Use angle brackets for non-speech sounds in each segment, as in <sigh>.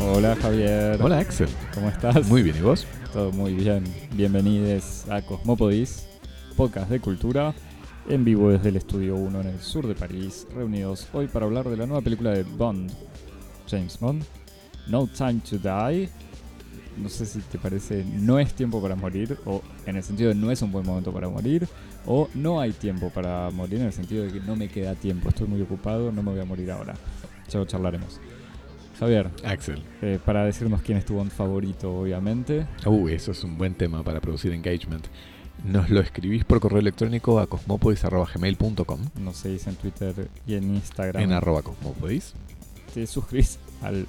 Hola Javier. Hola Axel. ¿Cómo estás? Muy bien, ¿y vos? Todo muy bien. Bienvenidos a Cosmopodis, podcast de cultura, en vivo desde el Estudio 1 en el sur de París, reunidos hoy para hablar de la nueva película de Bond, James Bond, No Time to Die. No sé si te parece No es tiempo para morir, o en el sentido de no es un buen momento para morir, o no hay tiempo para morir en el sentido de que no me queda tiempo, estoy muy ocupado, no me voy a morir ahora. Ya lo charlaremos. Javier, Axel. eh, para decirnos quién es tu Bond favorito, obviamente. Uy, eso es un buen tema para producir engagement. Nos lo escribís por correo electrónico a cosmopodis.gmail.com Nos seguís en Twitter y en Instagram. en arroba cosmopodis. Te suscribís al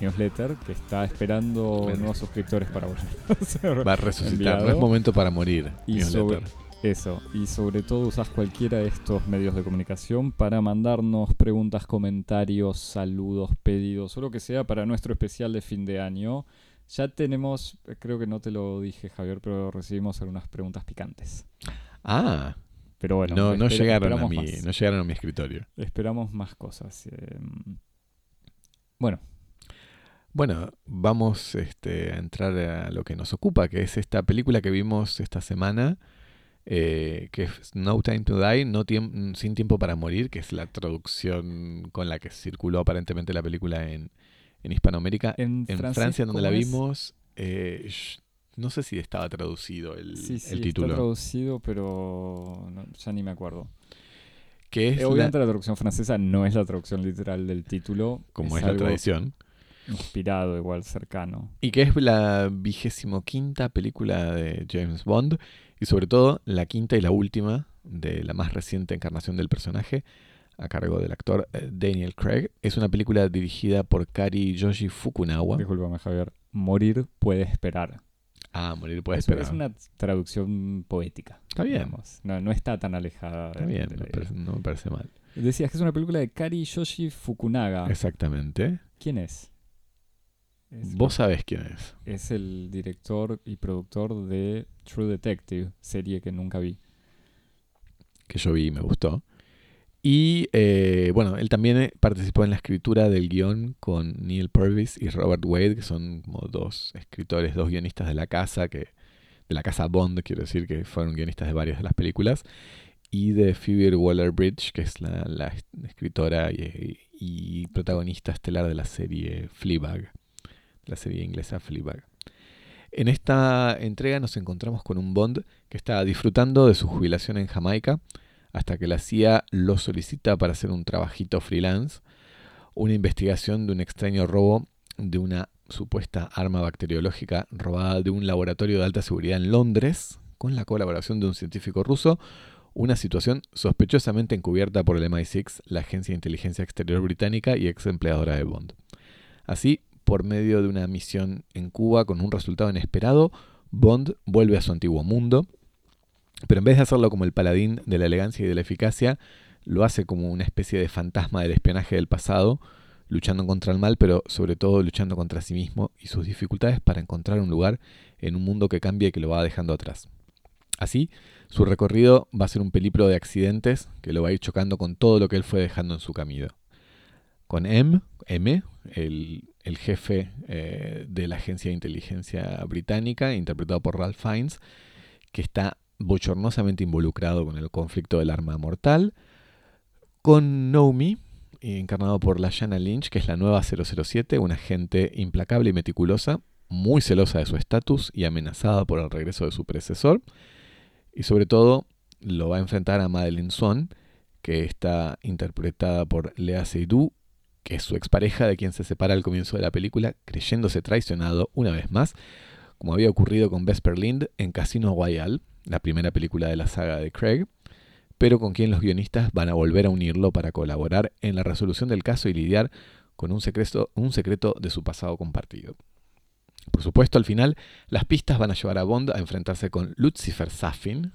newsletter que está esperando nuevos suscriptores para volver Va a resucitar, enviado. no es momento para morir. Y newsletter. Eso, y sobre todo usás cualquiera de estos medios de comunicación para mandarnos preguntas, comentarios, saludos, pedidos o lo que sea para nuestro especial de fin de año. Ya tenemos, eh, creo que no te lo dije Javier, pero recibimos algunas preguntas picantes. Ah, Pero bueno, no, no, llegaron a mi, más. no llegaron a mi escritorio. Esperamos más cosas. eh, bueno, Bueno, vamos este, a entrar a lo que nos ocupa, que es esta película que vimos esta semana, eh, que es No Time to Die, no Sin Tiempo para Morir, que es la traducción con la que circuló aparentemente la película en, en Hispanoamérica. en, Francia, donde la vimos, eh, no sé si estaba traducido el, Sí, sí, el está título. traducido, pero no- ya ni me acuerdo. Que es Eh, la- Obviamente la traducción francesa no es la traducción literal del título. como es, la tradición. Inspirado, igual, cercano. Y que es la vigésimo quinta película de James Bond. Y sobre todo la quinta y la última de la más reciente encarnación del personaje, a cargo del actor eh, Daniel Craig. Es una película dirigida por Kari Yoshi Fukunawa. Disculpame, Javier. Morir puede esperar. Ah, morir puede es, esperar. es una traducción poética. Está bien. digamos. No, no está tan alejada Está de- bien, no parece, no me parece mal. Decías que es una película de Kari Yoshi Fukunaga. Exactamente. ¿Quién es? Es- Vos sabés quién es. Es el director y productor de True Detective, serie que nunca vi. que yo vi y me gustó. Y eh, bueno, él también eh, participó en la escritura del guion con Neil Purvis y Robert Wade, que son como dos escritores, dos guionistas de la casa, que, de la casa Bond, quiero decir, que fueron guionistas de varias de las películas. Y de Phoebe Waller-Bridge, que es la, la es- escritora y, y protagonista estelar de la serie Fleabag, la serie inglesa Fleabag. En esta entrega nos encontramos con un Bond que está disfrutando de su jubilación en Jamaica hasta que la CIA lo solicita para hacer un trabajito freelance, una investigación de un extraño robo de una supuesta arma bacteriológica robada de un laboratorio de alta seguridad en Londres, con la colaboración de un científico ruso, una situación sospechosamente encubierta por el MI6, la agencia de inteligencia exterior británica y ex empleadora de Bond. Así, por medio de una misión en Cuba con un resultado inesperado, Bond vuelve a su antiguo mundo, pero en vez de hacerlo como el paladín de la elegancia y de la eficacia, lo hace como una especie de fantasma del espionaje del pasado, luchando contra el mal, pero sobre todo luchando contra sí mismo y sus dificultades para encontrar un lugar en un mundo que cambia y que lo va dejando atrás. Así, su recorrido va a ser un peliplo de accidentes que lo va a ir chocando con todo lo que él fue dejando en su camino. Con M, M el, el jefe eh, de la agencia de inteligencia británica, interpretado por Ralph Fiennes, que está bochornosamente involucrado con el conflicto del arma mortal. Con Nomi, encarnado por Lashana Lynch, que es la nueva 007, una agente implacable y meticulosa, muy celosa de su estatus y amenazada por el regreso de su predecesor. Y sobre todo lo va a enfrentar a Madeline Swan, que está interpretada por Lea Seydoux, que es su expareja de quien se separa al comienzo de la película, creyéndose traicionado una vez más, como había ocurrido con Vesper Lind en Casino Royale, la primera película de la saga de Craig, pero con quien los guionistas van a volver a unirlo para colaborar en la resolución del caso y lidiar con un secreto, un secreto de su pasado compartido. Por supuesto, al final, las pistas van a llevar a Bond a enfrentarse con Lucifer Safin,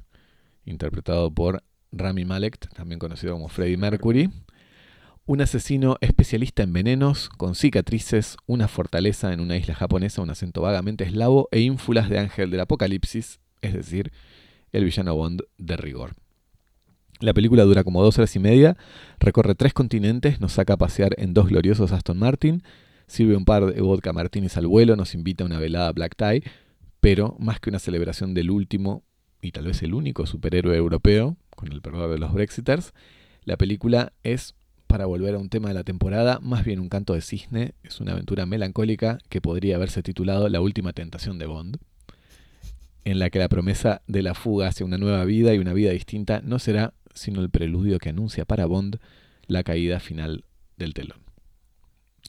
interpretado por Rami Malek, también conocido como Freddie Mercury, un asesino especialista en venenos, con cicatrices, una fortaleza en una isla japonesa, un acento vagamente eslavo e ínfulas de ángel del apocalipsis, es decir, el villano Bond de rigor. La película dura como dos horas y media, recorre tres continentes, nos saca a pasear en dos gloriosos Aston Martin, sirve un par de vodka martinis al vuelo, nos invita a una velada black tie, pero más que una celebración del último y tal vez el único superhéroe europeo, con el perdón de los Brexiters, la película es, para volver a un tema de la temporada, más bien un canto de cisne, es una aventura melancólica que podría haberse titulado La última tentación de Bond, en la que la promesa de la fuga hacia una nueva vida y una vida distinta no será sino el preludio que anuncia para Bond la caída final del telón.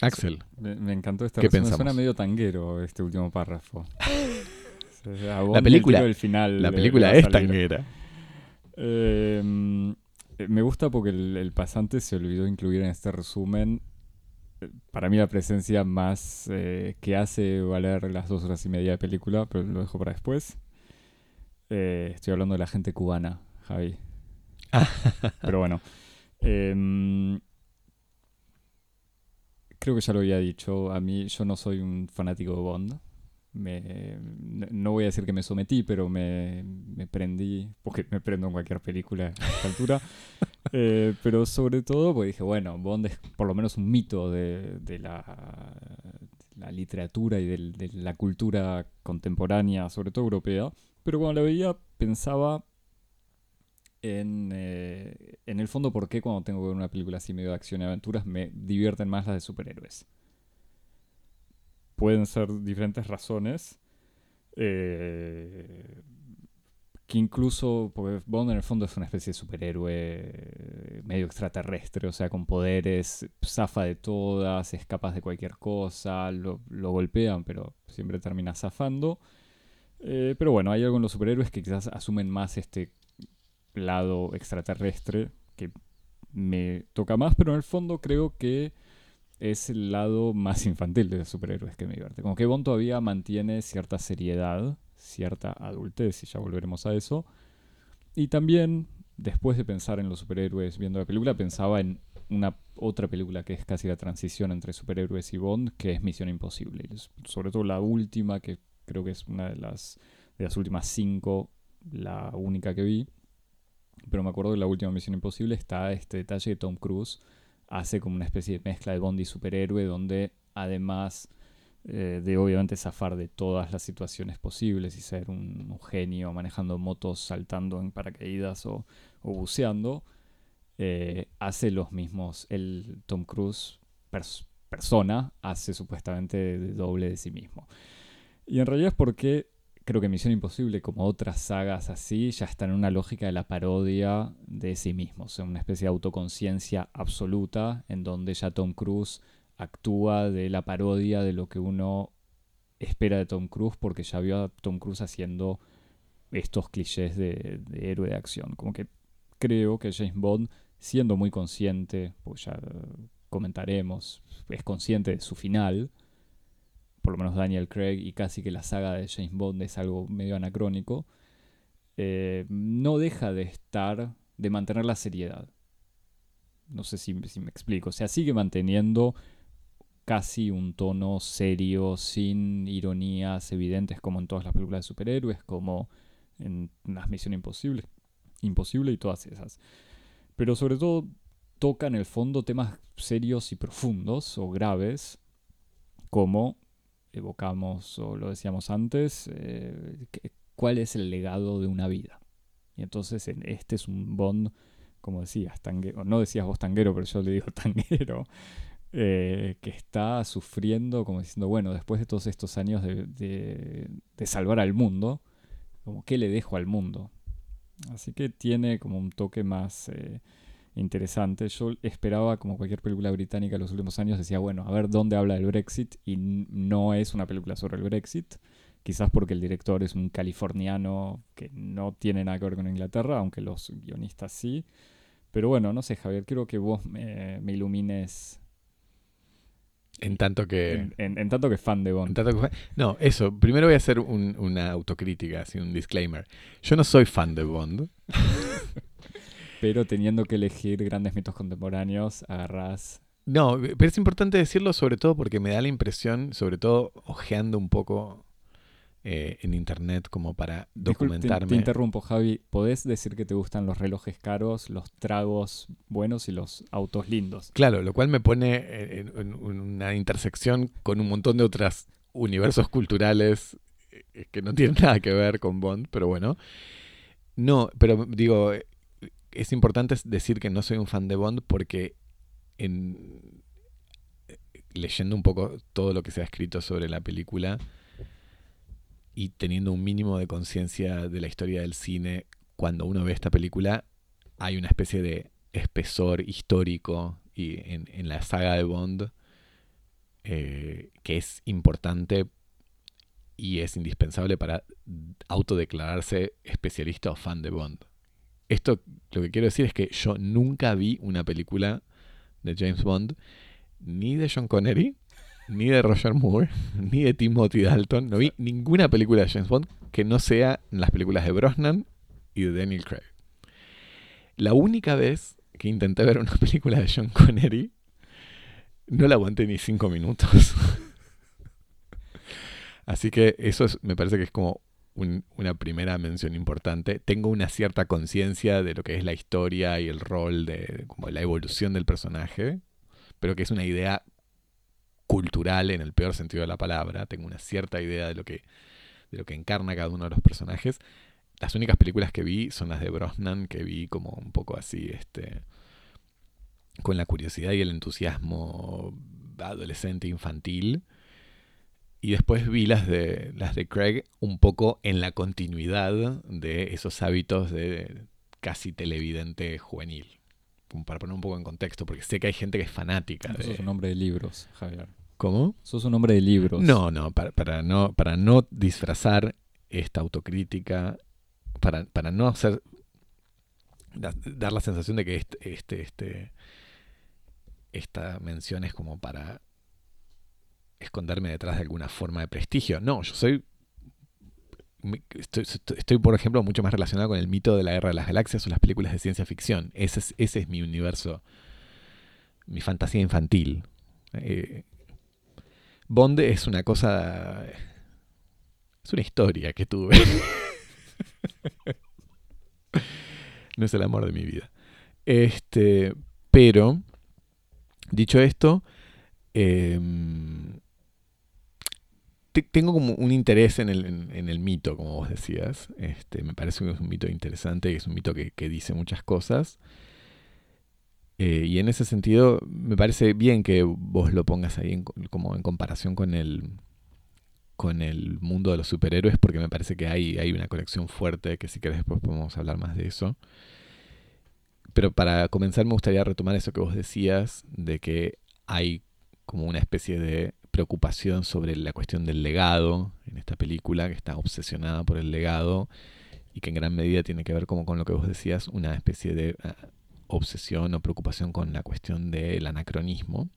Axel. Me, encantó esta ¿Qué pensamos? Suena medio tanguero este último párrafo. <laughs> La el película- final La película es tanguera. Eh, me gusta porque el, el pasante se olvidó incluir en este resumen, eh, para mí la presencia más eh, que hace valer las dos horas y media de película, pero lo dejo para después. Eh, estoy hablando de la gente cubana, Javi. <laughs> pero bueno. em, creo que ya lo había dicho, a mí yo no soy un fanático de Bond. Me, no- voy a decir que me sometí, pero me, me prendí, porque me prendo en cualquier película a esta altura. <laughs> Eh, pero sobre todo, porque dije, bueno, Bond es por lo menos un mito de, de la, la literatura y del- de, la cultura contemporánea, sobre todo europea. Pero cuando la veía, pensaba en, eh, en el fondo por qué cuando tengo que ver una película así medio de acción y aventuras me divierten más las de superhéroes. Pueden ser diferentes razones. eh, que incluso, porque Bond en el fondo es una especie de superhéroe eh, medio extraterrestre, o sea, con poderes, zafa de todas, es capaz de cualquier cosa, lo, lo golpean, pero siempre termina zafando. Eh, pero bueno, hay algo en los superhéroes que quizás asumen más este lado extraterrestre que me toca más, pero en el fondo creo que es el lado más infantil de los superhéroes que me divierte. Como que Bond todavía mantiene cierta seriedad, cierta adultez, y ya volveremos a eso. Y también, después de pensar en los superhéroes viendo la película, pensaba en una otra película que es casi la transición entre superhéroes y Bond, que es Misión Imposible. Sobre todo la última, que creo que es una de las, de las últimas cinco, la única que vi. Pero me acuerdo que la última Misión Imposible está este detalle de Tom Cruise hace como una especie de mezcla de Bond y superhéroe, donde además eh, de obviamente zafar de todas las situaciones posibles y ser un, genio manejando motos, saltando en paracaídas o, buceando, eh, hace los mismos. El Tom Cruise, pers- persona, hace supuestamente de doble de sí mismo. Y en realidad es porque creo que Misión Imposible, como otras sagas así, ya está en una lógica de la parodia de sí mismo. O sea, una especie de autoconciencia absoluta en donde ya Tom Cruise actúa de la parodia de lo que uno espera de Tom Cruise porque ya vio a Tom Cruise haciendo estos clichés de, de héroe de acción. Como que creo que James Bond, siendo muy consciente, pues ya comentaremos, es consciente de su final, por lo menos Daniel Craig y casi que la saga de James Bond es algo medio anacrónico, eh, no deja de estar, de mantener la seriedad. No sé si, me explico. O sea, sigue manteniendo casi un tono serio, sin ironías evidentes como en todas las películas de superhéroes, como en las Misión Imposible, Imposible y todas esas. Pero sobre todo toca en el fondo temas serios y profundos o graves, como evocamos o lo decíamos antes, eh, cuál es el legado de una vida. Y entonces en este es un Bond, como decías, tanguero, no decías vos tanguero, pero yo le digo <laughs> tanguero, eh, que está sufriendo, como diciendo, bueno, después de todos estos años de salvar al mundo, como qué le dejo al mundo. Así que tiene como un toque más eh, interesante. Yo esperaba, como cualquier película británica de los últimos años, decía, bueno, a ver dónde habla del Brexit, y no es una película sobre el Brexit. Quizás porque el director es un californiano que no tiene nada que ver con Inglaterra, aunque los guionistas sí. Pero bueno, no sé, Javier, quiero que vos me, me ilumines En tanto que. en, en- en tanto que fan de en Bond. tanto que fue- No, eso. Primero voy a hacer un- una autocrítica, así un disclaimer. Yo no soy fan de Bond. Pero teniendo que elegir grandes mitos contemporáneos, agarrás. No, pero es importante decirlo sobre todo porque me da la impresión, sobre todo ojeando un poco eh, en internet como para te- documentarme. Te, interrumpo, Javi. ¿Podés decir que te gustan los relojes caros, los tragos buenos y los autos lindos? Claro, lo cual me pone en, en- una intersección con un montón de otros universos culturales eh, que no tienen nada que ver con Bond, pero bueno. No, pero digo, eh, es importante decir que no soy un fan de Bond porque en, leyendo un poco todo lo que se ha escrito sobre la película y teniendo un mínimo de conciencia de la historia del cine, cuando uno ve esta película hay una especie de espesor histórico en la saga de Bond eh, que es importante y es indispensable para autodeclararse especialista o fan de Bond. Esto lo que quiero decir es que yo nunca vi una película de James Bond, ni de John Connery, <laughs> ni de Roger Moore, <laughs> ni de Timothy Dalton. No vi ninguna película de James Bond que no sea las películas de Brosnan y de Daniel Craig. La única vez que intenté ver una <laughs> película de John Connery, no la aguanté ni cinco minutos. Así que eso es- me parece que es como un- una primera mención importante. Tengo una cierta conciencia de lo que es la historia y el rol de como la evolución del personaje, pero que es una idea cultural en el peor sentido de la palabra. Tengo una cierta idea de lo que de lo que encarna cada uno de los personajes. Las únicas películas que vi son las de Brosnan, que vi como un poco así, este, con la curiosidad y el entusiasmo adolescente infantil. Y después vi las de las de Craig un poco en la continuidad de esos hábitos de casi televidente juvenil. Para poner un poco en contexto, porque sé que hay gente que es fanática Sos de. un hombre de libros, Javier. ¿Cómo? Sos un hombre de libros. No, no, para, para no, para no disfrazar esta autocrítica, para, para no hacer da- dar la sensación de que este, este, este, esta mención es como para esconderme detrás de alguna forma de prestigio. No, yo soy estoy, por ejemplo, mucho más relacionado con el mito de la guerra de las galaxias o las películas de ciencia ficción. Ese es, ese es mi universo, mi fantasía infantil. Eh, Bond es una cosa. Es una historia que tuve. <laughs> no es el amor de mi vida. Este. Pero. Dicho esto. em, tengo como un interés en el, en- el mito, como vos decías. Este, me parece que es un mito interesante, es un mito que, dice muchas cosas. Eh, y en ese sentido, me parece bien que vos lo pongas ahí en co- como en comparación con el, con el mundo de los superhéroes, porque me parece que hay, hay una conexión fuerte, que si querés después podemos hablar más de eso. Pero para comenzar me gustaría retomar eso que vos decías, de que hay como una especie de preocupación sobre la cuestión del legado en esta película, que está obsesionada por el legado y que en gran medida tiene que ver como con lo que vos decías, una especie de ah, obsesión o preocupación con la cuestión del anacronismo.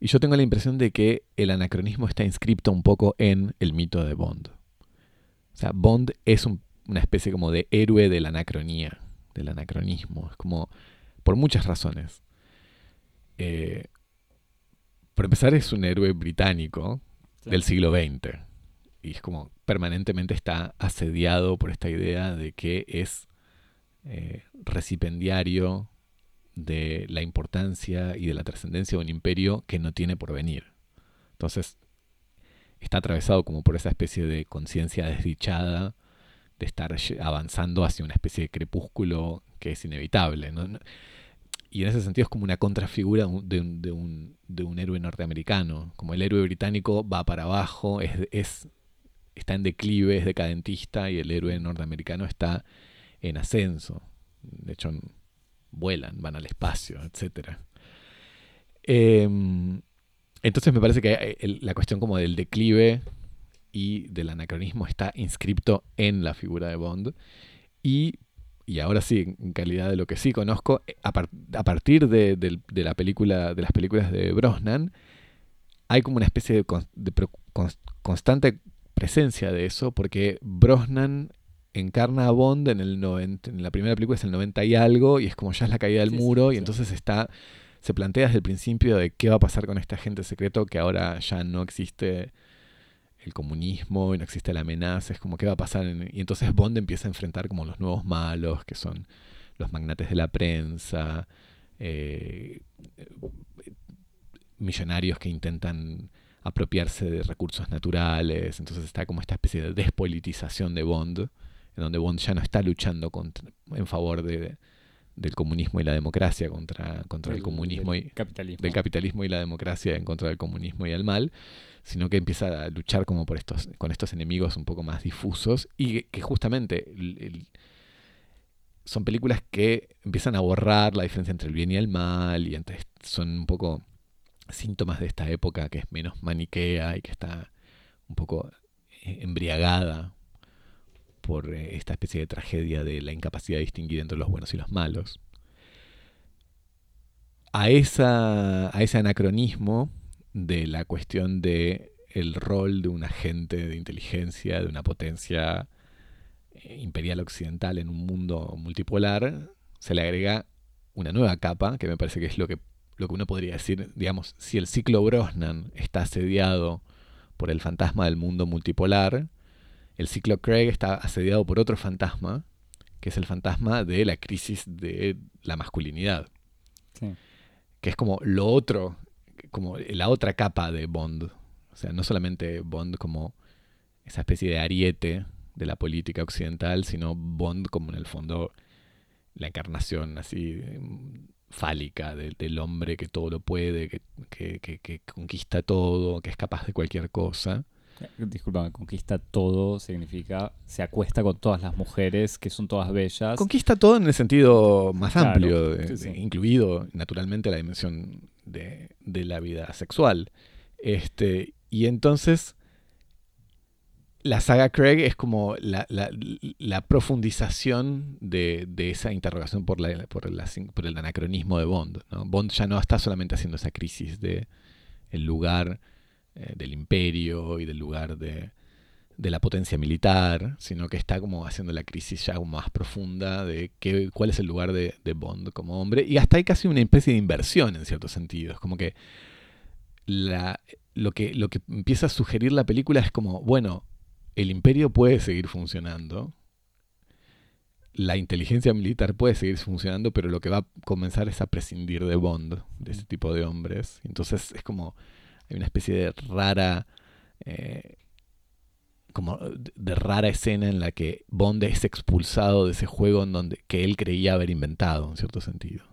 Y yo tengo la impresión de que el anacronismo está inscripto un poco en el mito de Bond. O sea, Bond es un- una especie como de héroe de la anacronía, del anacronismo. Es como, por muchas razones. Eh, por empezar, es un héroe británico del siglo XX. Y es como permanentemente está asediado por esta idea de que es eh, recipendiario de la importancia y de la trascendencia de un imperio que no tiene por venir. Entonces, está atravesado como por esa especie de conciencia desdichada de estar avanzando hacia una especie de crepúsculo que es inevitable. ¿no? Y en ese sentido es como una contrafigura de un, de un- de un héroe norteamericano. Como el héroe británico va para abajo, es, es- está en declive, es decadentista, y el héroe norteamericano está en ascenso. De hecho, vuelan, van al espacio, etc. entonces me parece que la cuestión como del declive y del anacronismo está inscripto en la figura de Bond. Y, y ahora sí, en calidad de lo que sí conozco, eh, a, par- a partir de, la película, de las películas de Brosnan, hay como una especie de, con- constante presencia de eso, porque Brosnan encarna a Bond en el 90, en la primera película es el 90 y algo, y es como ya es la caída del Sí, muro, sí, y sí. entonces está, se plantea desde el principio de qué va a pasar con este agente secreto que ahora ya no existe el comunismo y no existe la amenaza, es como qué va a pasar. y entonces Bond empieza a enfrentar como los nuevos malos, que son los magnates de la prensa, eh, millonarios que intentan apropiarse de recursos naturales, entonces está como esta especie de despolitización de Bond, en donde Bond ya no está luchando en favor de, del comunismo y la democracia contra, contra el, comunismo y capitalismo. del capitalismo y la democracia en contra del comunismo y el mal, sino que empieza a luchar como por estos, con estos enemigos un poco más difusos y que, justamente son películas que empiezan a borrar la diferencia entre el bien y el mal y entre, son un poco síntomas de esta época que es menos maniquea y que está un poco eh, embriagada por eh, esta especie de tragedia de la incapacidad de distinguir entre los buenos y los malos. A, esa, a ese anacronismo de la cuestión de el rol de un agente de inteligencia, de una potencia eh, imperial occidental en un mundo multipolar, se le agrega una nueva capa, que me parece que es lo que lo que uno podría decir, digamos, si el ciclo Brosnan está asediado por el fantasma del mundo multipolar, el ciclo Craig está asediado por otro fantasma, que es el fantasma de la crisis de la masculinidad. Que es como lo otro, como la otra capa de Bond. O sea, no solamente Bond como esa especie de ariete de la política occidental, sino Bond como en el fondo la encarnación así fálica del, hombre que todo lo puede, que, conquista todo, que es capaz de cualquier cosa. Eh, Disculpa, conquista todo significa se acuesta con todas las mujeres que son todas bellas. Conquista todo en el sentido más amplio, incluido naturalmente la dimensión de, de, la vida sexual. Este, y entonces la saga Craig es como la, profundización de, esa interrogación por, por, el anacronismo de Bond. Bond ya no está solamente haciendo esa crisis de el lugar eh, del imperio y del lugar de, la potencia militar, sino que está como haciendo la crisis ya más profunda de qué, cuál es el lugar de, Bond como hombre. Y hasta hay casi una especie de inversión en cierto sentido. Es como que, lo que lo que empieza a sugerir la película es como, bueno, el imperio puede seguir funcionando, la inteligencia militar puede seguir funcionando, pero lo que va a comenzar es a prescindir de Bond, de ese tipo de hombres. Entonces es como, hay una especie de rara, eh, como de rara escena en la que Bond es expulsado de ese juego en donde, que él creía haber inventado, en cierto sentido.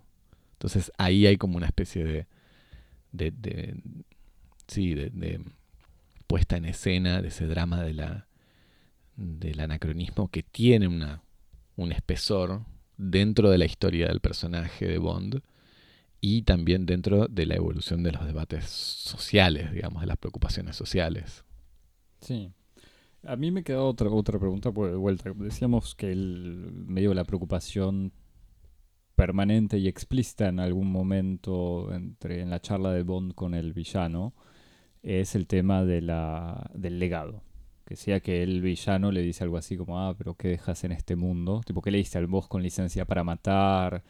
Entonces ahí hay como una especie de, sí, de puesta en escena de ese drama de la del anacronismo que tiene una, un espesor dentro de la historia del personaje de Bond y también dentro de la evolución de los debates sociales, digamos, de las preocupaciones sociales. Sí. A mí me queda otra, otra pregunta por vuelta. Decíamos que el medio de la preocupación permanente y explícita en algún momento entre en la charla de Bond con el villano es el tema de la, del legado que sea que el villano le dice algo así como, ah, pero ¿qué dejas en este mundo? Tipo, ¿qué le diste al boss con licencia para matar?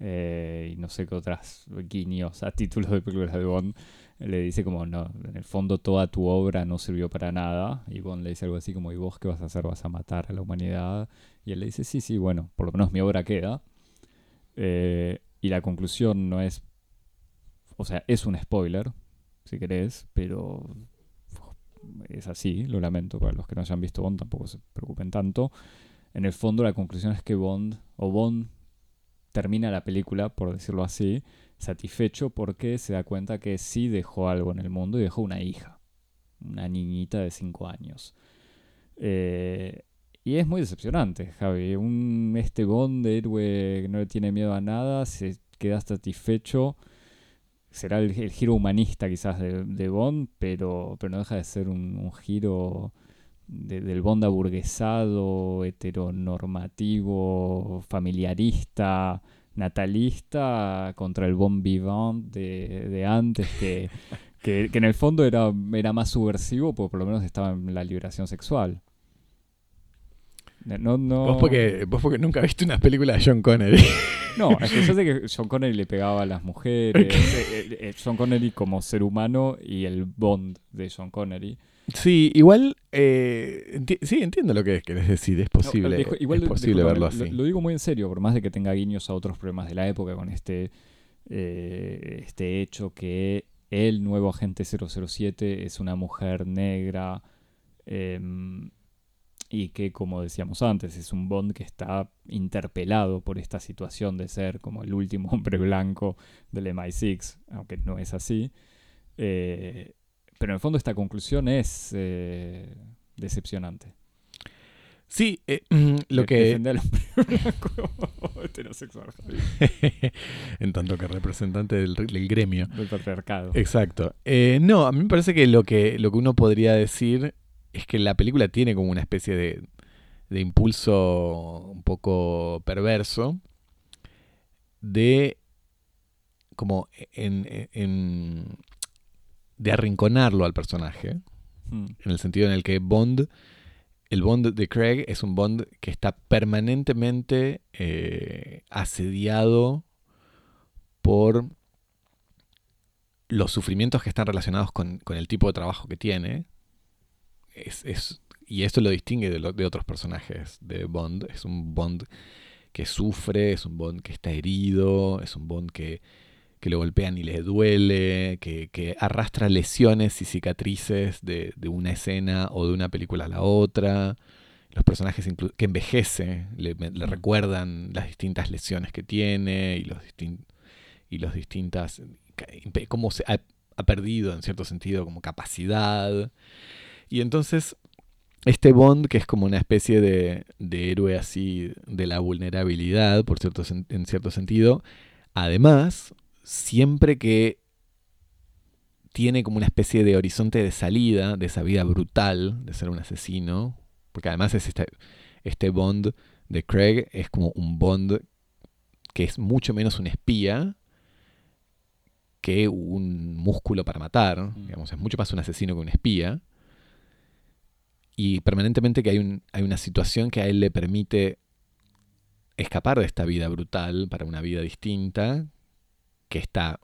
Eh, y no sé qué otras guiños a títulos de películas de Bond. Le dice como, no, en el fondo toda tu obra no sirvió para nada. Y Bond le dice algo así como, ¿y vos qué vas a hacer? ¿Vas a matar a la humanidad? Y él le dice, sí, sí, bueno, por lo menos mi obra queda. Eh, y la conclusión no es, o sea, es un spoiler, si querés, pero es así, lo lamento para los que no hayan visto Bond, tampoco se preocupen tanto. En el fondo la conclusión es que Bond, o Bond termina la película, por decirlo así, satisfecho porque se da cuenta que sí dejó algo en el mundo y dejó una hija, una niñita de 5 años. Eh, y es muy decepcionante, Javi. Un, este Bond de héroe que no le tiene miedo a nada, se queda satisfecho será el, giro humanista quizás de, Bond, pero, pero no deja de ser un, giro del Bond aburguesado, heteronormativo, familiarista, natalista, contra el Bond vivant de, antes, <laughs> que, que, en el fondo era, era más subversivo, porque por lo menos estaba en la liberación sexual. No, no... Vos, porque, vos porque nunca viste una película de John Connery. No, es que yo sé que <laughs> John Connery le pegaba a las mujeres. Eh, eh, eh, John Connery como ser humano y el Bond de John Connery. Sí, igual, eh, enti- sí, entiendo lo que querés decir, es posible, No, dejo- igual, es posible verlo lo- así. Lo, digo muy en serio, por más de que tenga guiños a otros problemas de la época con este, eh, este hecho que el nuevo agente 007 es una mujer negra em, y que, como decíamos antes, es un Bond que está interpelado por esta situación de ser como el último <laughs> hombre blanco del MI6, aunque no es así. Eh, pero en el fondo esta conclusión es eh, decepcionante. Sí, eh, lo De- que... Defender al <laughs> heterosexual, <laughs> en tanto que representante del, del gremio. del patriarcado. Exacto. Eh, no, a mí me parece que lo, que lo que uno podría decir es que la película tiene como una especie de, de impulso un poco perverso de como en, en- de arrinconarlo al personaje Mm, en el sentido en el que Bond, el Bond de Craig es un Bond que está permanentemente eh, asediado por los sufrimientos que están relacionados con, con el tipo de trabajo que tiene. Es, es- y esto lo distingue de, lo- de otros personajes de Bond. Es un Bond que sufre, es un Bond que está herido, es un Bond que, que le golpean y le duele, que, que arrastra lesiones y cicatrices de, de una escena o de una película a la otra. Los personajes que envejece, le, recuerdan las distintas lesiones que tiene y los, distin- y los distintas... cómo se ha, ha perdido en cierto sentido como capacidad. Y entonces este Bond, que es como una especie de, de héroe así de la vulnerabilidad, por cierto, en cierto sentido, además, siempre que tiene como una especie de horizonte de salida de esa vida brutal de ser un asesino, porque además es este, este Bond de Craig, es como un Bond que es mucho menos un espía que un músculo para matar, Mm. digamos, es mucho más un asesino que un espía y permanentemente que hay, un, hay una situación que a él le permite escapar de esta vida brutal para una vida distinta, que está,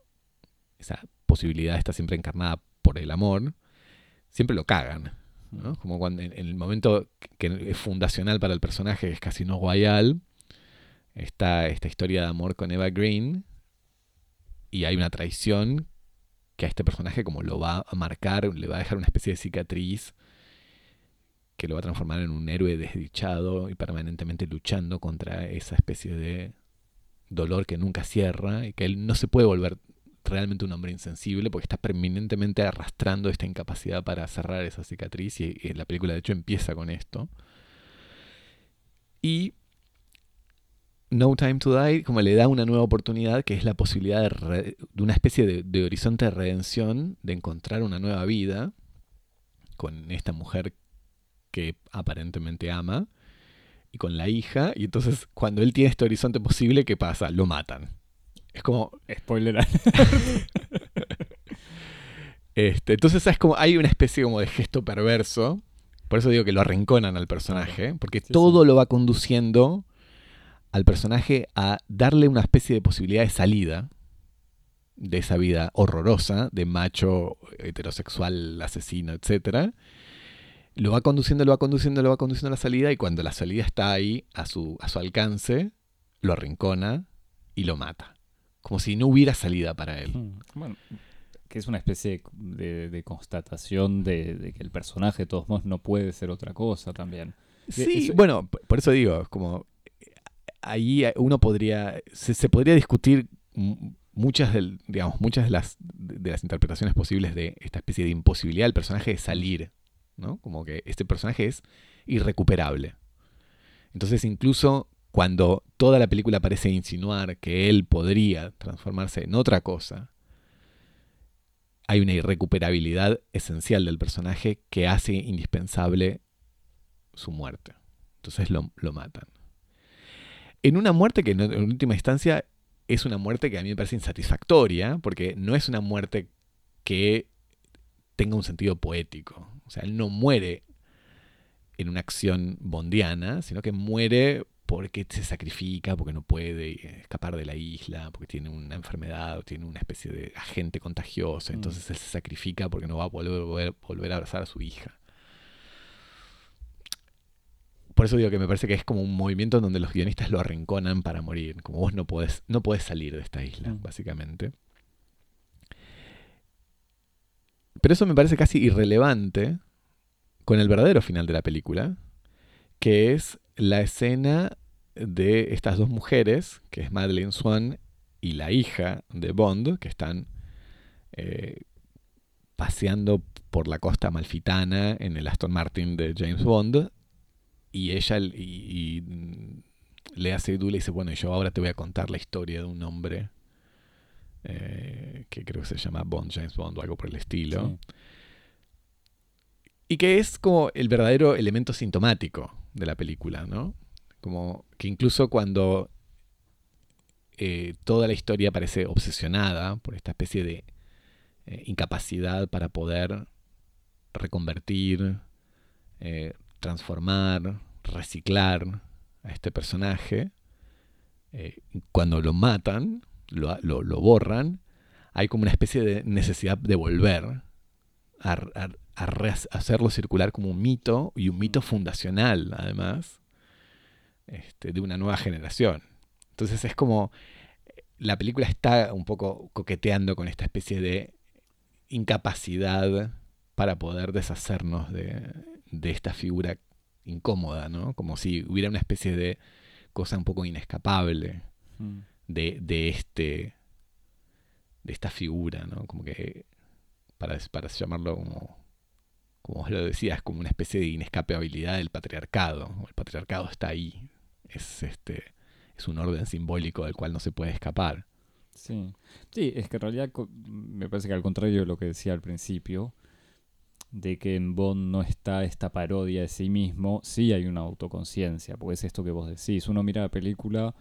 esa posibilidad está siempre encarnada por el amor, siempre lo cagan. ¿no? Como cuando en, en el momento que es fundacional para el personaje, que es Casino Royale, está esta historia de amor con Eva Green y hay una traición que a este personaje como lo va a marcar, le va a dejar una especie de cicatriz que lo va a transformar en un héroe desdichado y permanentemente luchando contra esa especie de dolor que nunca cierra y que él no se puede volver realmente un hombre insensible porque está permanentemente arrastrando esta incapacidad para cerrar esa cicatriz y, la película de hecho empieza con esto. Y No Time to Die como le da una nueva oportunidad que es la posibilidad de, una especie de horizonte de redención, de encontrar una nueva vida con esta mujer que aparentemente ama y con la hija y entonces cuando él tiene este horizonte posible, ¿qué pasa? Lo matan. Es como Spoiler. <laughs> Este, entonces es como, hay una especie como de gesto perverso. Por eso digo que lo arrinconan al personaje. Porque Sí, todo sí. lo va conduciendo al personaje a darle una especie de posibilidad de salida de esa vida horrorosa de macho heterosexual, asesino, etcétera. Lo va conduciendo, lo va conduciendo, lo va conduciendo a la salida y cuando la salida está ahí a su, a su alcance, lo arrincona y lo mata. Como si no hubiera salida para él. Mm, Bueno, que es una especie de, de constatación de, de que el personaje de todos modos no puede ser otra cosa también. Sí, eso- bueno, por eso digo, es como eh, ahí uno podría, se, se podría discutir muchas del, digamos, muchas de las, de las interpretaciones posibles de esta especie de imposibilidad del personaje de salir, Como que este personaje es irrecuperable. Entonces incluso cuando toda la película parece insinuar que él podría transformarse en otra cosa, hay una irrecuperabilidad esencial del personaje que hace indispensable su muerte. Entonces lo, lo matan. En una muerte que no- en última instancia es una muerte que a mí me parece insatisfactoria, porque no es una muerte que tenga un sentido poético. O sea, él no muere en una acción bondiana, sino que muere porque se sacrifica, porque no puede escapar de la isla, porque tiene una enfermedad o tiene una especie de agente contagioso. Mm. Entonces él se sacrifica porque no va a volver, volver- volver a abrazar a su hija. Por eso digo que me parece que es como un movimiento donde los guionistas lo arrinconan para morir. Como vos no podés, no podés salir de esta isla, Mm. básicamente. Pero eso me parece casi irrelevante con el verdadero final de la película, que es la escena de estas dos mujeres, que es Madeleine Swan y la hija de Bond, que están eh, paseando por la costa malfitana en el Aston Martin de James Bond, y ella y, y, mm, Lea Seydoux le dice, bueno, yo ahora te voy a contar la historia de un hombre eh, que creo que se llama Bond, James Bond o algo por el estilo. Sí. Y que es como el verdadero elemento sintomático de la película, ¿no? Como que incluso cuando eh, toda la historia parece obsesionada por esta especie de eh, incapacidad para poder reconvertir, eh, transformar, reciclar a este personaje, cuando lo matan, lo, lo- borran, hay como una especie de necesidad de volver a, hacerlo circular como un mito y un mito fundacional, además, este, de una nueva generación. Entonces es como la película está un poco coqueteando con esta especie de incapacidad para poder deshacernos de, de esta figura incómoda, ¿no? Como si hubiera una especie de cosa un poco inescapable Mm. De, de este de esta figura, ¿no? Como que para, para llamarlo como como vos lo decías, como una especie de inescapabilidad del patriarcado. El patriarcado está ahí. Es este es un orden simbólico del cual no se puede escapar. Sí. Sí, es que en realidad me parece que al contrario de lo que decía al principio, de que en Bond no está esta parodia de sí mismo, sí hay una autoconciencia, porque es esto que vos decís. Uno mira la película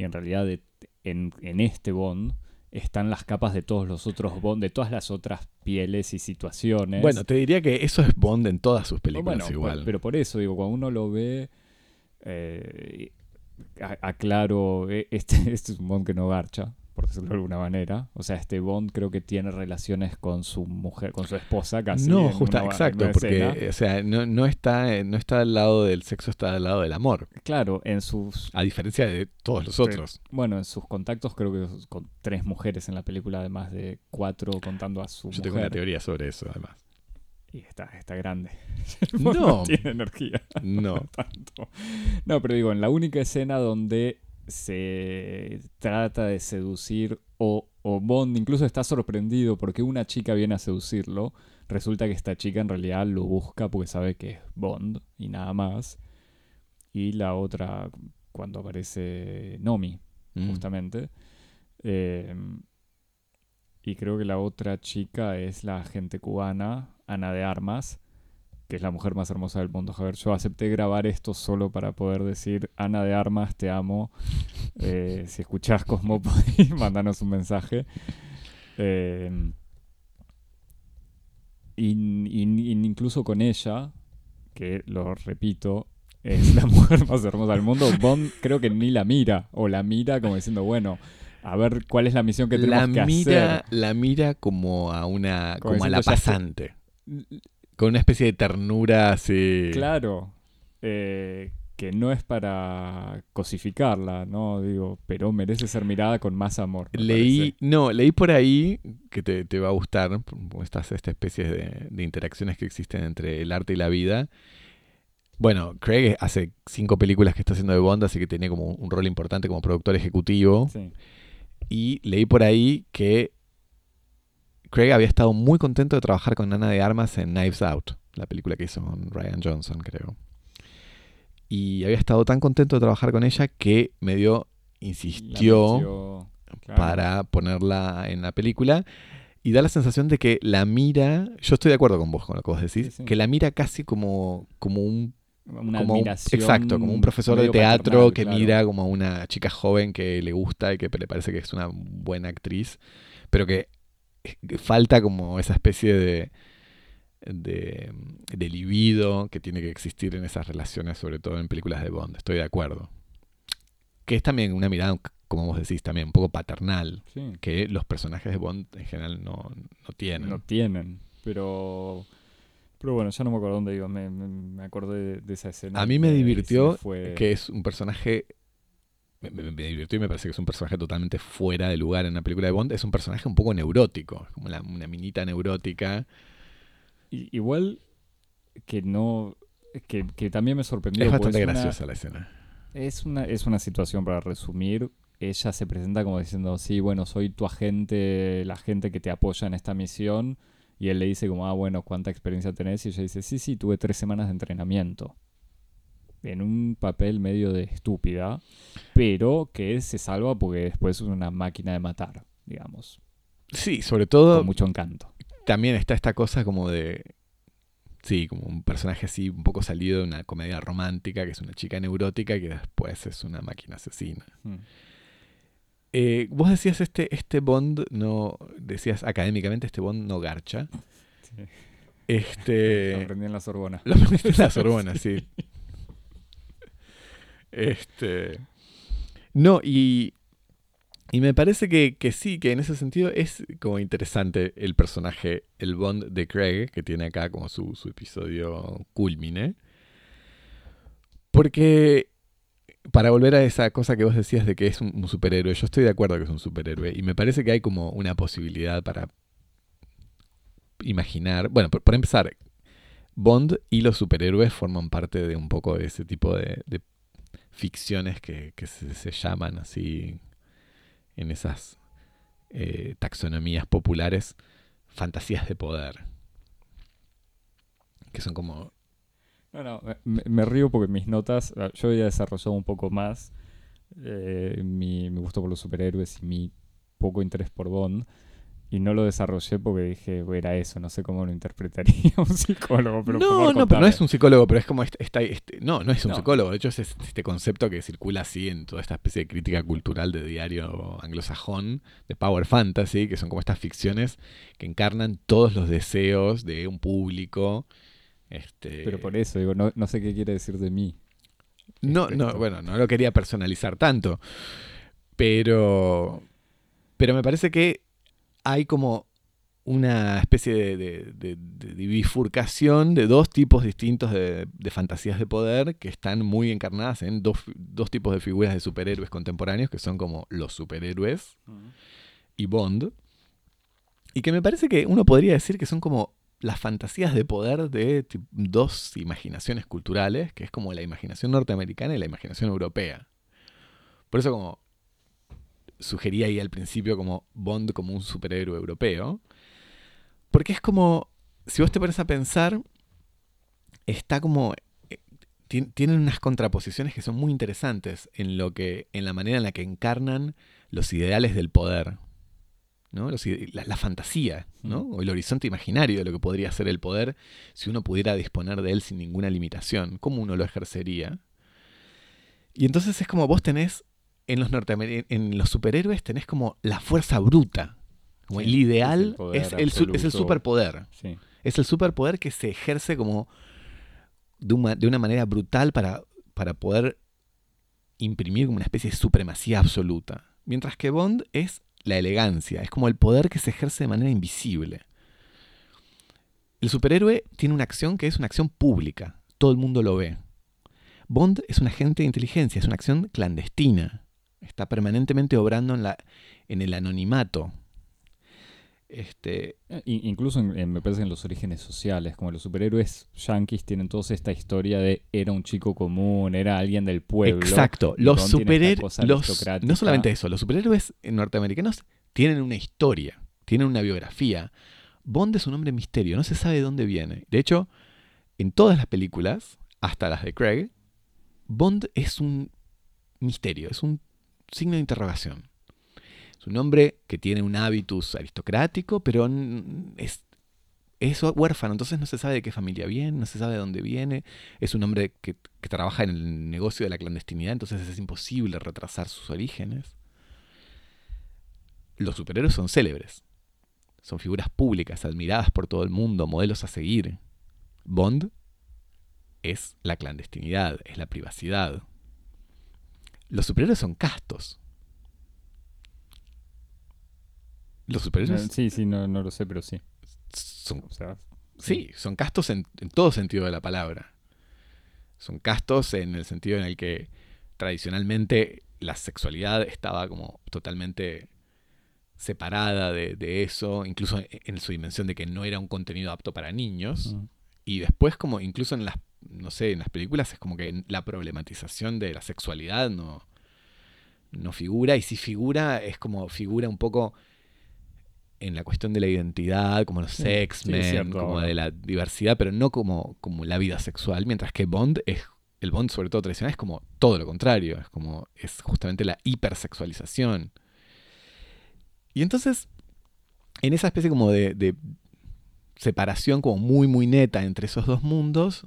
y en realidad de- en, en este Bond están las capas de todos los otros Bond, de todas las otras pieles y situaciones. Bueno, te diría que eso es Bond en todas sus películas Bueno, igual. pero por eso digo, cuando uno lo ve, eh, aclaro, eh, este, <laughs> este es un Bond que no garcha, por decirlo de alguna manera. O sea, este Bond creo que tiene relaciones con su mujer, con su esposa casi. no, en exacto, porque o sea, no, no está eh, no está al lado del sexo, está al lado del amor, Claro, en sus... a diferencia de todos los otros. Bueno, en sus contactos creo que con tres mujeres en la película, además de cuatro contando a su Yo tengo una teoría sobre eso, además. Y está, está grande. <laughs> No. tiene energía. No. <laughs> tanto. No, pero digo, en la única escena donde se trata de seducir o, o Bond incluso está sorprendido porque una chica viene a seducirlo, resulta que esta chica en realidad lo busca porque sabe que es Bond y nada más. Y la otra, cuando aparece Nomi, Mm. justamente. eh, y creo que la otra chica es la agente cubana, Ana de Armas, que es la mujer más hermosa del mundo. Javier, yo acepté grabar esto solo para poder decir, Ana de Armas, te amo. <laughs> Eh, si escuchás Cosmopodis, <laughs> mandanos un mensaje. Eh, incluso con ella, que lo repito, es la <laughs> mujer más hermosa del mundo, Bond creo que ni la mira, o la mira como diciendo, bueno, a ver cuál es la misión que tenemos la que mira, hacer. la mira como a una Como como a la pasante, con una especie de ternura así. Claro, eh, que no es para cosificarla, ¿no? Digo, pero merece ser mirada con más amor. Leí, parece. no, leí por ahí que te, te va a gustar, estas esta especie de, de interacciones que existen entre el arte y la vida. Bueno, Craig hace cinco películas que está haciendo de Bond, así que tiene como un rol importante como productor ejecutivo. Sí. Y leí por ahí que Craig había estado muy contento de trabajar con Ana de Armas en Knives Out, la película que hizo con Ryan Johnson, creo. Y había estado tan contento de trabajar con ella que medio insistió claro. para ponerla en la película. Y da la sensación de que la mira, yo estoy de acuerdo con vos con lo que vos decís, Sí, sí. que la mira casi como, como un Una como admiración exacto, como un profesor de teatro que claro. mira como a una chica joven que le gusta y que le parece que es una buena actriz, pero que falta como esa especie de, de, de libido que tiene que existir en esas relaciones, sobre todo en películas de Bond. Estoy de acuerdo. que es también una mirada, como vos decís, también un poco paternal, Sí. que los personajes de Bond en general no, no tienen. No tienen, pero... Pero bueno, ya no me acuerdo dónde iba, me, me, acordé de, esa escena. A mí me divirtió fue- que es un personaje. Me, me- me divirtió y me parece que es un personaje totalmente fuera de lugar en una película de Bond. Es un personaje un poco neurótico, como la- una minita neurótica. Igual que no... Que, que también me sorprendió. es bastante una- graciosa la escena. Es una, es una situación para resumir. Ella se presenta como diciendo, sí, bueno, soy tu agente, la gente que te apoya en esta misión. Y él le dice como, ah, bueno, ¿cuánta experiencia tenés? Y ella dice, sí, sí, tuve tres semanas de entrenamiento. En un papel medio de estúpida, pero que se salva porque después es una máquina de matar, digamos. Sí, sobre todo Con mucho encanto. también está esta cosa como de. Sí, como un personaje así, un poco salido de una comedia romántica, que es una chica neurótica que después es una máquina asesina. Mm. Eh, vos decías este, este Bond no. Decías académicamente, este Bond no garcha. Sí. Este. <laughs> Lo aprendí en la Sorbona. Lo aprendiste en la Sorbona, sí. <laughs> Este. No, y. Y me parece que, que sí, que en ese sentido es como interesante el personaje, el Bond de Craig, que tiene acá como su, su episodio culmine. Porque, para volver a esa cosa que vos decías de que es un, superhéroe, yo estoy de acuerdo que es un superhéroe. Y me parece que hay como una posibilidad para imaginar. Bueno, por, por empezar, Bond y los superhéroes forman parte de un poco de ese tipo de ficciones que, que se, llaman así en esas eh, taxonomías populares fantasías de poder. Que son como... No, no, me, me río porque mis notas, ah, yo había desarrollado un poco más eh, mi, mi gusto por los superhéroes y mi poco interés por Bond. Y no lo desarrollé porque dije, "Bueno, era eso, no sé cómo lo interpretaría <laughs> un psicólogo. Pero no, no, pero no contame". es un psicólogo, pero es como este, este- no, no es un No. psicólogo. De hecho, es es este concepto que circula así en toda esta especie de crítica cultural de diario anglosajón, de power fantasy, que son como estas ficciones que encarnan todos los deseos de un público. Este, Pero por eso, digo, no, no sé qué quiere decir de mí. No, Este, no, esto. bueno, no lo quería personalizar tanto. Pero. Pero me parece que hay como una especie de, bifurcación de dos tipos distintos de, fantasías de poder que están muy encarnadas en dos, tipos de figuras de superhéroes contemporáneos, que son como los superhéroes y Bond. Y que me parece que uno podría decir que son como las fantasías de poder de dos imaginaciones culturales, que es como la imaginación norteamericana y la imaginación europea. Por eso como sugería ahí al principio como Bond como un superhéroe europeo. Porque es como, si vos te pones a pensar, está como... eh, tien- Tienen unas contraposiciones que son muy interesantes en lo que, en la manera en la que encarnan los ideales del poder. ¿no? Los la, la fantasía, ¿no? Mm. O el horizonte imaginario de lo que podría ser el poder si uno pudiera disponer de él sin ninguna limitación. ¿Cómo uno lo ejercería? Y entonces es como vos tenés en los norteamer- en los superhéroes tenés como la fuerza bruta. Como Sí, el ideal es el poder es el, su- es el absoluto. superpoder. Sí. Es el superpoder que se ejerce como de una, de una manera brutal para, para poder imprimir como una especie de supremacía absoluta. Mientras que Bond es la elegancia, es como el poder que se ejerce de manera invisible. El superhéroe tiene una acción que es una acción pública, todo el mundo lo ve. Bond es un agente de inteligencia, es una acción clandestina, está permanentemente obrando en, la, en el anonimato. Este, Eh, in- Incluso en- en- me parece en los orígenes sociales, como los superhéroes yankees tienen toda esta historia de era un chico común, era alguien del pueblo. Exacto. Los superhéroes. no solamente eso, los superhéroes norteamericanos tienen una historia, tienen una biografía. Bond es un hombre misterio, no se sabe de dónde viene. De hecho, en todas las películas, hasta las de Craig, Bond es un misterio, es un signo de interrogación. Es un hombre que tiene un hábitus aristocrático, pero es, es huérfano, entonces no se sabe de qué familia viene, no se sabe de dónde viene. Es un hombre que, que trabaja en el negocio de la clandestinidad, entonces es imposible retrasar sus orígenes. Los superhéroes son célebres. Son figuras públicas, admiradas por todo el mundo, modelos a seguir. Bond es la clandestinidad, es la privacidad. Los superhéroes son castos. Los superhéroes No, sí, sí, no, no lo sé, pero sí. son, O sea, sí, son castos en, en todo sentido de la palabra. Son castos en el sentido en el que tradicionalmente la sexualidad estaba como totalmente separada de, de eso, incluso en- en su dimensión de que no era un contenido apto para niños. Y después como incluso en las, no sé, en las películas es como que la problematización de la sexualidad no, no figura. Y si figura, es como figura un poco en la cuestión de la identidad, como los Sí, sí, es X-Men, como de la diversidad, pero no como, como la vida sexual. Mientras que Bond es, el Bond sobre todo tradicional, es como todo lo contrario. Es como, es justamente la hipersexualización. Y entonces, en esa especie como de, de separación como muy, muy neta entre esos dos mundos,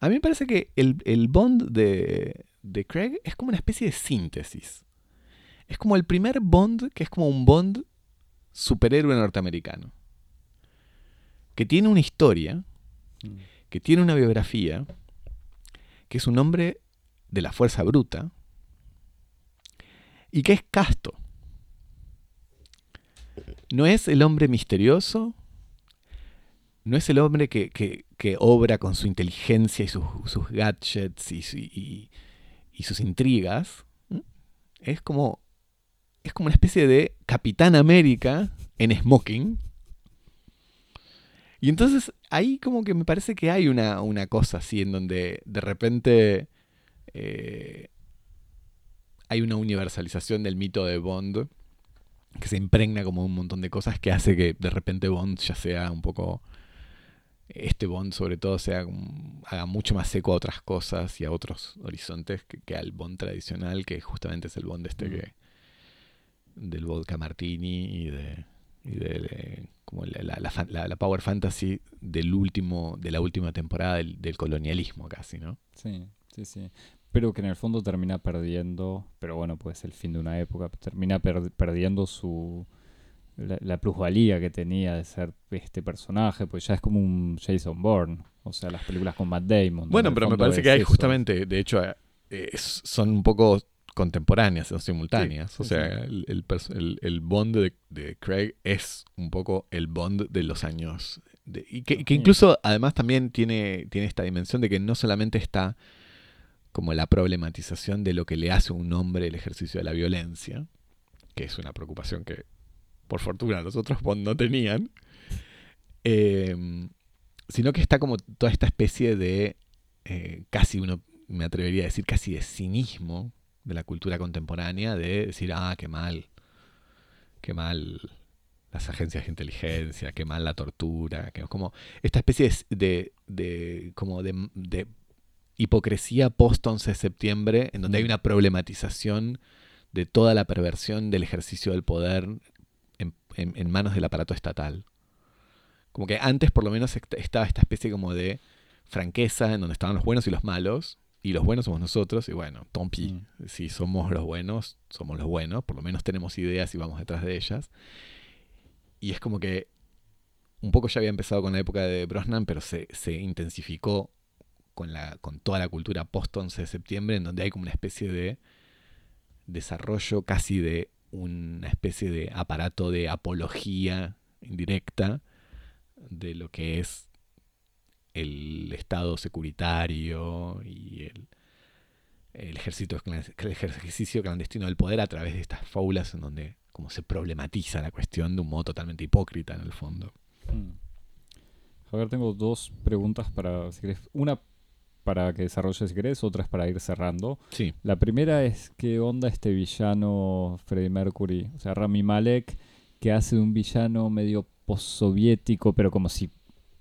a mí me parece que el, el Bond de, de Craig es como una especie de síntesis. Es como el primer Bond que es como un Bond superhéroe norteamericano. Que tiene una historia, mm, que tiene una biografía, que es un hombre de la fuerza bruta y que es casto. No es el hombre misterioso, no es el hombre que, que- obra con su inteligencia y sus, gadgets y, su- y- y sus intrigas. ¿m? Es como, es como una especie de Capitán América en smoking. Y entonces ahí como que me parece que hay una, una cosa así en donde de repente eh, hay una universalización del mito de Bond que se impregna como un montón de cosas que hace que de repente Bond ya sea un poco este Bond sobre todo sea haga mucho más seco a otras cosas y a otros horizontes que, que al Bond tradicional que justamente es el Bond este Mm. que del vodka martini y de y de, de- como la, la- power fantasy del último de la última temporada del, del colonialismo casi no Sí, sí, sí. Pero que en el fondo termina perdiendo, pero bueno, pues el fin de una época, termina per- perdiendo su la, la plusvalía que tenía de ser este personaje, pues ya es como un Jason Bourne, o sea, las películas con Matt Damon. Bueno, pero me parece que hay eso. justamente, de hecho, eh, son un poco contemporáneas o simultáneas. Sí, o sea, sí. el, el Bond de, de Craig es un poco el Bond de los años. de- y que, que incluso, además, también tiene, tiene esta dimensión de que no solamente está como la problematización de lo que le hace a un hombre el ejercicio de la violencia, que es una preocupación que, por fortuna, los otros Bond no tenían, eh, sino que está como toda esta especie de, eh, casi uno, me atrevería a decir, casi de cinismo de la cultura contemporánea, de decir, ah, qué mal, qué mal las agencias de inteligencia, qué mal la tortura, que es como esta especie de, de, de- como de, de hipocresía post 11 de septiembre, en donde hay una problematización de toda la perversión del ejercicio del poder en, en- en manos del aparato estatal. Como que antes por lo menos est- estaba esta especie como de franqueza en donde estaban los buenos y los malos, y los buenos somos nosotros, y bueno, pis, Mm. si somos los buenos, somos los buenos, por lo menos tenemos ideas y vamos detrás de ellas. Y es como que un poco ya había empezado con la época de Brosnan, pero se, se intensificó con, la, con toda la cultura post 11 de septiembre, en donde hay como una especie de desarrollo casi de una especie de aparato de apología indirecta de lo que es el Estado securitario y el, el, ejercicio clandestino del poder a través de estas fábulas en donde como se problematiza la cuestión de un modo totalmente hipócrita en el fondo. Mm. Javier, tengo dos preguntas para, si querés, una para que desarrolles si querés, otra es para ir cerrando. Sí. La primera es qué onda este villano Freddie Mercury, o sea, Rami Malek, que hace de un villano medio postsoviético, pero como si,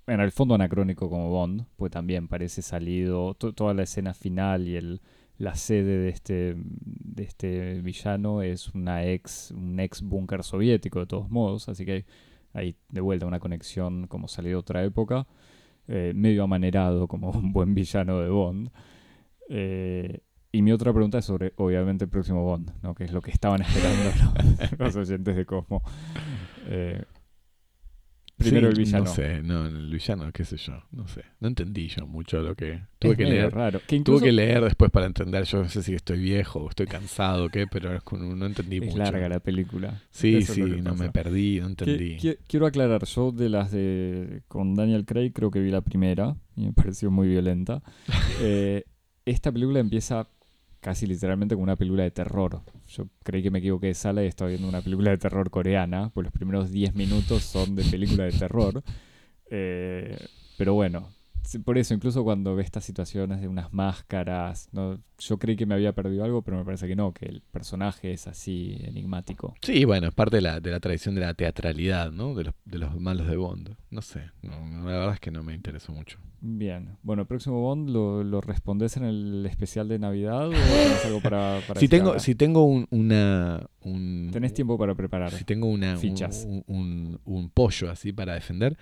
en el fondo anacrónico como Bond, pues también parece salido, to- toda la escena final y el, la sede de este, de este villano es una ex, un ex búnker soviético de todos modos, así que hay de vuelta una conexión como salido de otra época, eh, medio amanerado como <laughs> un buen villano de Bond. Eh, y mi otra pregunta es sobre, obviamente, el próximo Bond, ¿no? que es lo que estaban esperando <laughs> los, oyentes de Cosmo. Eh, primero Sí, el villano. No sé, no, el villano, qué sé yo, no sé. No entendí yo mucho lo que... Tuve Es que leer. raro. Que Tuve que leer después para entender, yo no sé si estoy viejo o estoy cansado o qué, pero es no entendí es mucho. larga la película. Sí, Eso es sí, no me perdí, no Que- entendí. qui- quiero aclarar, yo de las de con Daniel Craig creo que vi la primera y me pareció muy violenta. <laughs> Eh, esta película empieza casi literalmente como una película de terror. Yo creí que me equivoqué de sala y estaba viendo una película de terror coreana, pues los primeros 10 minutos son de película de terror. <laughs> Eh, pero bueno, por eso, incluso cuando ve estas situaciones de unas máscaras, ¿no? yo creí que me había perdido algo, pero me parece que no, que el personaje es así enigmático. Sí, bueno, es parte de la, de la tradición de la teatralidad, ¿no? De los, de los malos de Bond. No sé, no, la verdad es que no me interesó mucho. Bien. Bueno, el próximo Bond lo, lo respondes en el especial de Navidad o <gasps> tenés algo para, para Si tengo, ahora? si tengo un, una... Un, Tenés tiempo para preparar. Si tengo una, un- Fichas. Un, un- un pollo así para defender.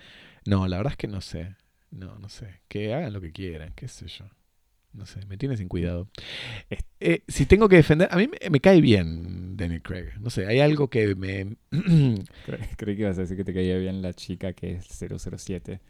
No, la verdad es que no sé. No, no sé. Que hagan lo que quieran, qué sé yo. No sé, me tiene sin cuidado. Eh, si tengo que defender, a mí me, me cae bien Daniel Craig. No sé, hay algo que me... <clears throat> Cre- Creí que ibas a decir que te caía bien la chica que es 007.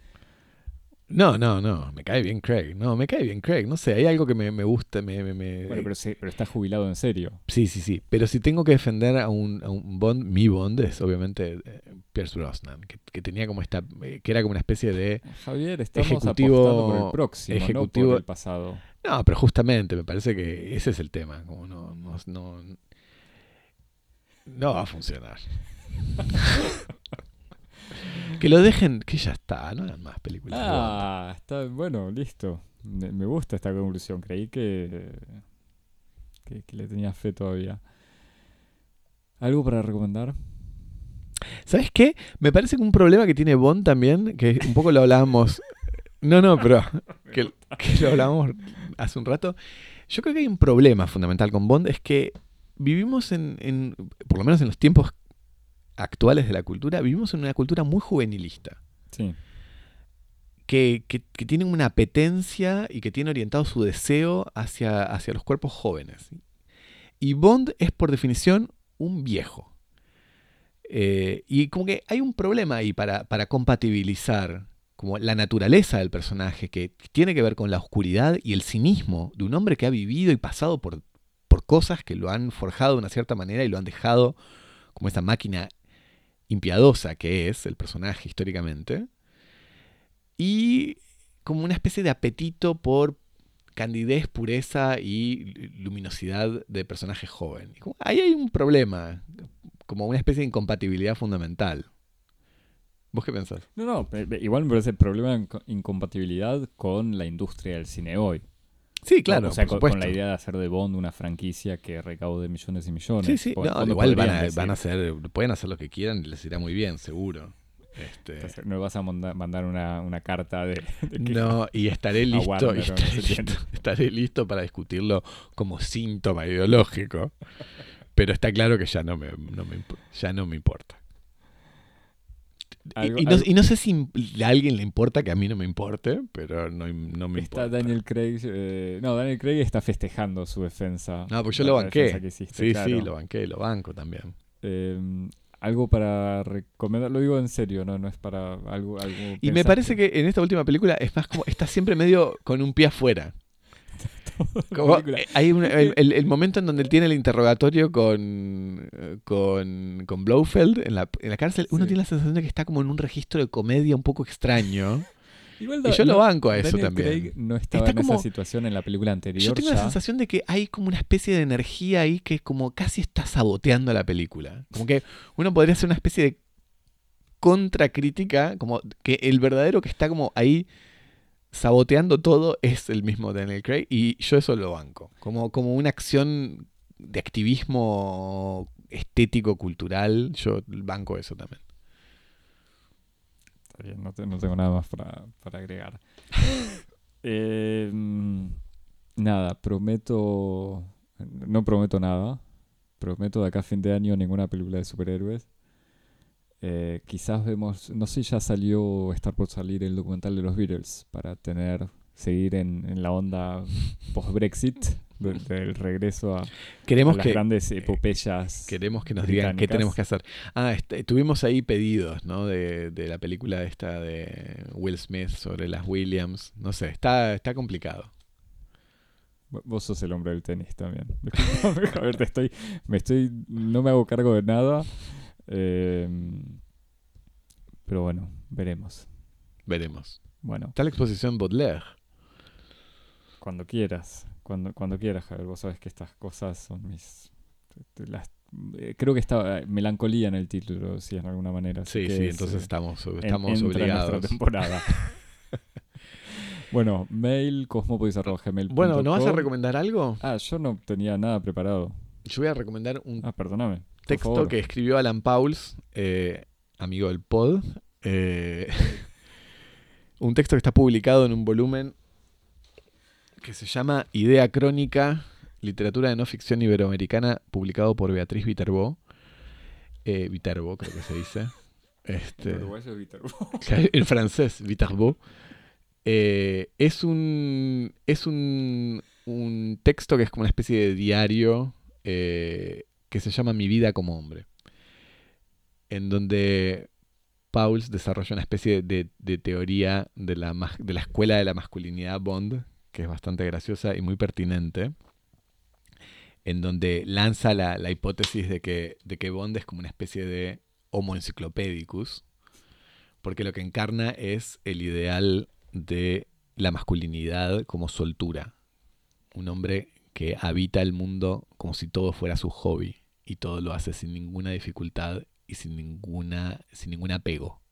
No, no, no, me cae bien Craig. No, me cae bien Craig. No sé, hay algo que me, me gusta, me... me- me- Bueno, pero, sí, pero está jubilado en serio. Sí, sí, sí. Pero si tengo que defender a un, a un Bond, mi Bond es obviamente eh, Pierce Brosnan, que, que tenía como esta... eh, que era como una especie de... Javier, estamos Ejecutivo- apostando por el próximo, no ejecutivo- por el pasado. No, pero justamente me parece que ese es el tema. Como no, no, no, no va a funcionar. <laughs> que lo dejen, que ya está, no hagan más películas. Ah, está bueno, listo. Me, me gusta esta conclusión. Creí que, que, que le tenía fe todavía. ¿Algo para recomendar? ¿Sabes qué? Me parece que un problema que tiene Bond también, que un poco lo hablábamos. No, no, pero <laughs> <laughs> que, que lo hablábamos hace un rato. Yo creo que hay un problema fundamental con Bond, es que vivimos en, en por lo menos en los tiempos actuales de la cultura, vivimos en una cultura muy juvenilista. Sí. que, que, que tiene una apetencia y que tiene orientado su deseo hacia, hacia los cuerpos jóvenes. Y Bond es por definición un viejo. Eh, y como que hay un problema ahí para, para compatibilizar como la naturaleza del personaje que tiene que ver con la oscuridad y el cinismo de un hombre que ha vivido y pasado por, por cosas que lo han forjado de una cierta manera y lo han dejado como esa máquina impiadosa que es el personaje históricamente y como una especie de apetito por candidez, pureza y luminosidad de personaje joven. Ahí hay un problema, como una especie de incompatibilidad fundamental. ¿Vos qué pensás? No, no, igual me parece el problema de inco- incompatibilidad con la industria del cine hoy. Sí, claro, o sea, por con, la idea de hacer de Bond una franquicia que recaude millones y millones. Sí, sí, no, igual van a, van a hacer, pueden hacer lo que quieran y les irá muy bien, seguro. Este, entonces, No vas a manda- mandar una, una carta de. No, y estaré listo, Warner, y estaré, listo, estaré listo para discutirlo como síntoma ideológico. Pero está claro que ya no me, no me ya no me importa. Y- Algo- y, no, algo- y no sé si a alguien le importa que a mí no me importe, pero no, no me Está importa. Daniel Craig. eh, no, Daniel Craig está festejando su defensa. No, porque yo lo banqué. hiciste, sí, claro. sí, lo banqué, lo banco también. Eh, algo para recomendar, lo digo en serio, no, no es para algo. algo Y me parece que en esta última película es más como, está siempre medio con un pie afuera. <laughs> Como, eh, hay un- el, el- el momento en donde él tiene el interrogatorio con, con, con Blofeld en la, en la cárcel, uno Sí. tiene la sensación de que está como en un registro de comedia un poco extraño. Igual Y yo lo banco a eso Daniel también. Craig no estaba Está en como- esa situación en la película anterior. Yo tengo ya. la sensación de que hay como una especie de energía ahí que como casi está saboteando la película. Como que uno podría hacer una especie de contracrítica, como que el verdadero que está como ahí saboteando todo es el mismo Daniel Craig y yo eso lo banco. Como, como una acción de activismo estético, cultural, yo banco eso también. Está bien, no, te- no tengo nada más para, para agregar. <laughs> Eh, mm, nada, prometo. No prometo nada. Prometo de acá a fin de año ninguna película de superhéroes. Eh, quizás vemos. No sé, ya salió estar por salir el documental de los Beatles para tener. Seguir en, en la onda post-Brexit. <laughs> Del, del regreso a, a Queremos las que, grandes epopeyas. queremos que nos digan qué tenemos que hacer. Ah, este, tuvimos ahí pedidos, ¿no? De, de la película esta de Will Smith sobre las Williams. No sé, está, está complicado. Vo- Vos sos el hombre del tenis también. <laughs> A ver, te estoy, me estoy, no me hago cargo de nada. Eh, pero bueno, veremos. Veremos. Bueno, Está la exposición Baudelaire. cuando quieras, cuando, cuando quieras, Javier. Vos sabés que estas cosas son mis, las- eh, creo que está eh, melancolía en el título, si en alguna manera. así Sí, que sí, es, entonces eh, estamos, estamos en obligados. nuestra temporada. <laughs> bueno, mail cosmopodis.gmail.com Bueno, ¿no vas a recomendar algo? Ah, yo no tenía nada preparado. Yo voy a recomendar un Ah, perdóname. Texto que escribió Alan Pauls, eh, amigo del pod. eh, <laughs> un texto que está publicado en un volumen que se llama Idea Crónica, Literatura de No Ficción Iberoamericana, publicado por Beatriz Viterbo. Eh, Viterbo, creo que se dice. <laughs> Este, es <laughs> en francés, Viterbo. Eh, es un, es un, un texto que es como una especie de diario eh, que se llama Mi vida como hombre, en donde Pauls desarrolla una especie de, teoría de la, de la escuela de la masculinidad Bond, que es bastante graciosa y muy pertinente, en donde lanza la, la hipótesis de que, de que Bond es como una especie de homo encyclopedicus, porque lo que encarna es el ideal de la masculinidad como soltura. Un hombre que habita el mundo como si todo fuera su hobby y todo lo hace sin ninguna dificultad y sin ninguna sin ningún apego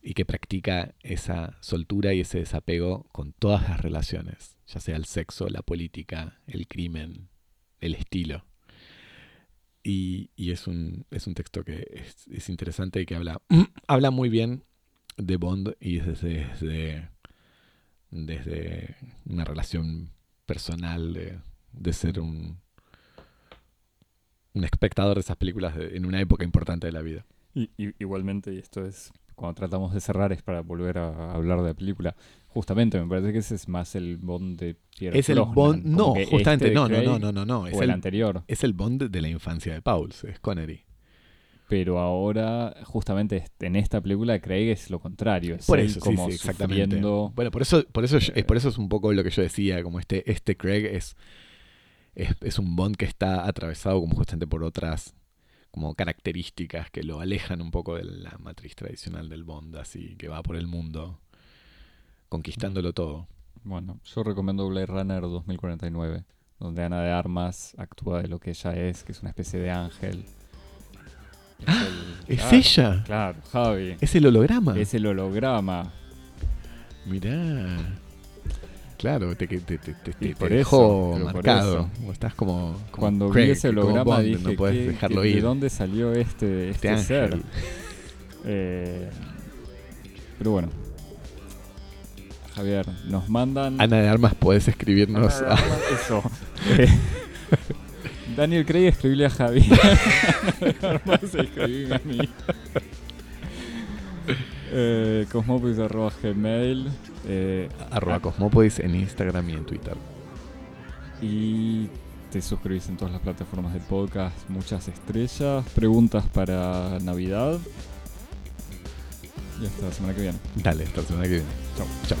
y que practica esa soltura y ese desapego con todas las relaciones, ya sea el sexo, la política, el crimen, el estilo. Y, y es, un, es un texto que es, es interesante y que habla, <clears throat> habla muy bien de Bond y desde, desde, desde una relación personal de, de ser un, un espectador de esas películas de- en una época importante de la vida. Y, y- igualmente, y esto es cuando tratamos de cerrar, es para volver a hablar de la película. Justamente, me parece que ese es más el Bond de Pierre Es el Bond, no, justamente, este de no, no, no, no, no, no, es o el, el, anterior. es el Bond de la infancia de Pauls, es Connery. Pero ahora, justamente en esta película, Craig es lo contrario. Es Por eso, como sí, exactamente. sufriendo- Bueno, por eso, por eso, yo- eh, por eso es un poco lo que yo decía, como este, este Craig es, es, es un Bond que está atravesado como justamente por otras como características que lo alejan un poco de la matriz tradicional del Bond, así que va por el mundo conquistándolo todo. Bueno, yo recomiendo Blade Runner 2049, donde Ana de Armas actúa de lo que ella es, que es una especie de ángel. Es, Ah, el- ¿Es claro, ella? Claro, Javi. ¿Es el holograma? Es el holograma. Mirá. Claro, te, te, te, te, por dejó eso, pero por marcado. O Estás como, como Cuando Craig, vi ese holograma dije, no puedes ¿qué- dejarlo qué- ¿de ir. dónde salió este, Este este, ser? Eh, pero bueno. Javier, nos mandan... Ana de Armas, podés escribirnos. Ana de a- Eso. <laughs> Daniel Craig escribile a de Armas, <laughs> escribime a mí. Eh, arroba gmail. Eh, arroba Cosmopodis en Instagram y en Twitter. y te suscribís en todas las plataformas de podcast, muchas estrellas, preguntas para Navidad. Y hasta la semana que viene. Dale, hasta la semana que viene. Chau. Chao.